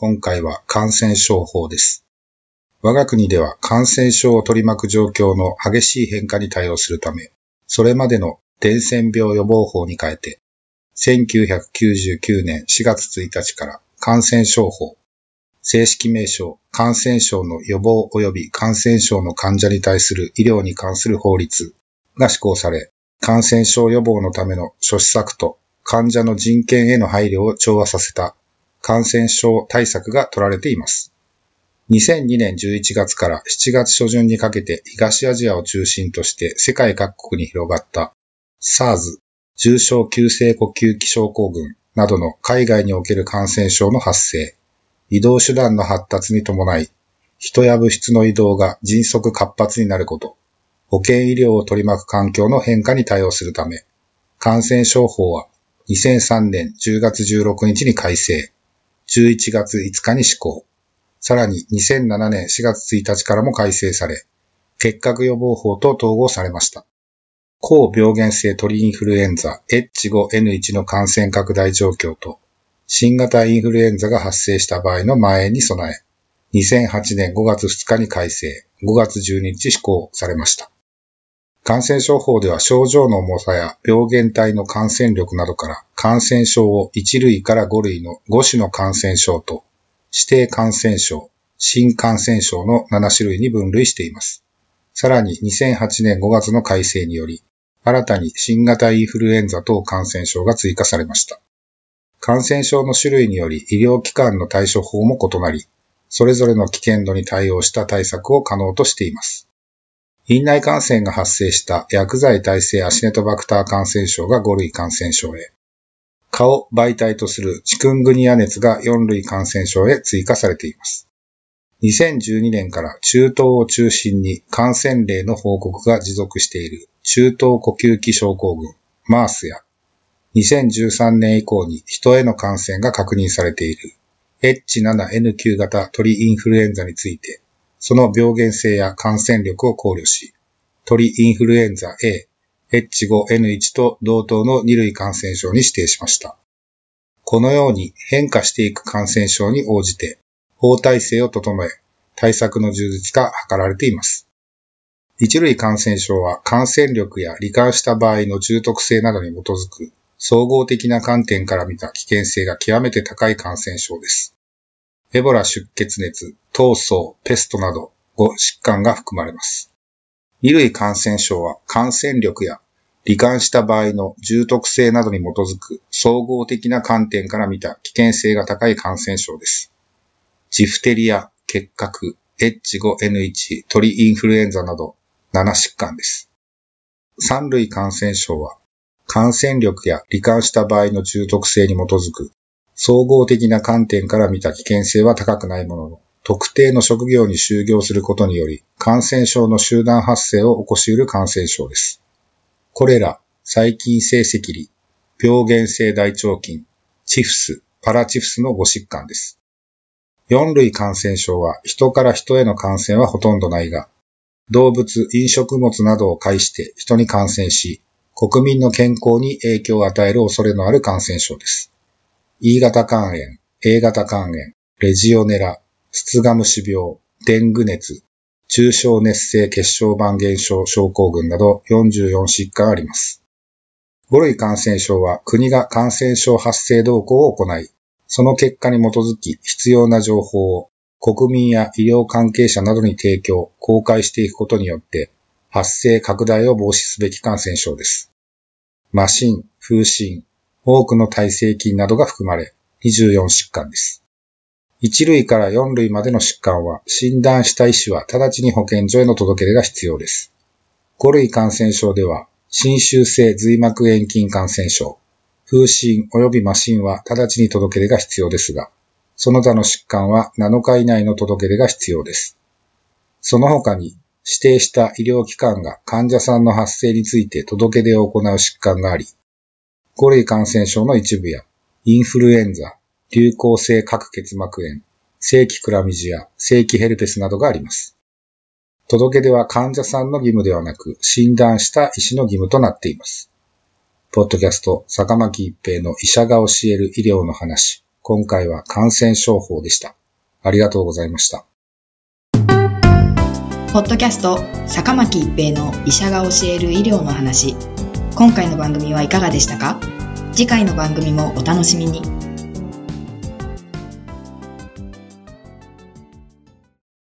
今回は感染症法です。我が国では感染症を取り巻く状況の激しい変化に対応するため、それまでの伝染病予防法に変えて、1999年4月1日から感染症法、正式名称、感染症の予防及び感染症の患者に対する医療に関する法律が施行され、感染症予防のための諸施策と患者の人権への配慮を調和させた感染症対策が取られています。2002年11月から7月初旬にかけて東アジアを中心として世界各国に広がった SARS、重症急性呼吸器症候群などの海外における感染症の発生、移動手段の発達に伴い、人や物質の移動が迅速活発になること、保健医療を取り巻く環境の変化に対応するため、感染症法は2003年10月16日に改正、11月5日に施行、さらに2007年4月1日からも改正され、結核予防法と統合されました。高病原性鳥インフルエンザ H5N1 の感染拡大状況と、新型インフルエンザが発生した場合の蔓延に備え、2008年5月2日に改正、5月12日施行されました。感染症法では症状の重さや病原体の感染力などから感染症を1類から5類の5種の感染症と指定感染症、新感染症の7種類に分類しています。さらに2008年5月の改正により新たに新型インフルエンザ等感染症が追加されました。感染症の種類により医療機関の対処法も異なり、それぞれの危険度に対応した対策を可能としています。院内感染が発生した薬剤耐性アシネトバクター感染症が5類感染症へ、蚊を媒体とするチクングニア熱が4類感染症へ追加されています。2012年から中東を中心に感染例の報告が持続している中東呼吸器症候群、MARS や、2013年以降に人への感染が確認されている H7N9 型鳥インフルエンザについて、その病原性や感染力を考慮し、鳥インフルエンザ A、H5N1 と同等の2類感染症に指定しました。このように変化していく感染症に応じて、法体制を整え、対策の充実が図られています。一類感染症は感染力や罹患した場合の重篤性などに基づく総合的な観点から見た危険性が極めて高い感染症です。エボラ出血熱、闘争、ペストなど5疾患が含まれます。二類感染症は感染力や罹患した場合の重篤性などに基づく総合的な観点から見た危険性が高い感染症です。ジフテリア、結核、H5N1、鳥インフルエンザなど7疾患です。三類感染症は感染力や罹患した場合の重篤性に基づく総合的な観点から見た危険性は高くないものの、特定の職業に就業することにより、感染症の集団発生を起こし得る感染症です。コレラ、細菌性赤痢、病原性大腸菌、チフス、パラチフスの5疾患です。4類感染症は人から人への感染はほとんどないが、動物、飲食物などを介して人に感染し、国民の健康に影響を与える恐れのある感染症です。E 型肝炎、A 型肝炎、レジオネラ、スツガムシ病、デング熱、中小熱性血小板減少症候群など44疾患あります。5類感染症は国が感染症発生動向を行い、その結果に基づき必要な情報を国民や医療関係者などに提供、公開していくことによって発生拡大を防止すべき感染症です。麻疹、風疹、多くの耐性菌などが含まれ、24疾患です。1類から4類までの疾患は、診断した医師は直ちに保健所への届け出が必要です。5類感染症では、侵襲性髄膜炎菌感染症、風疹及び麻疹は直ちに届け出が必要ですが、その他の疾患は7日以内の届け出が必要です。その他に、指定した医療機関が患者さんの発生について届け出を行う疾患があり、5類感染症の一部や、インフルエンザ、流行性角結膜炎、正規クラミジア、正規ヘルペスなどがあります。届け出は患者さんの義務ではなく、診断した医師の義務となっています。ポッドキャスト、坂巻一平の医者が教える医療の話。今回は感染症法でした。ありがとうございました。ポッドキャスト坂巻一平の医者が教える医療の話今回の番組はいかがでしたか？次回の番組もお楽しみに。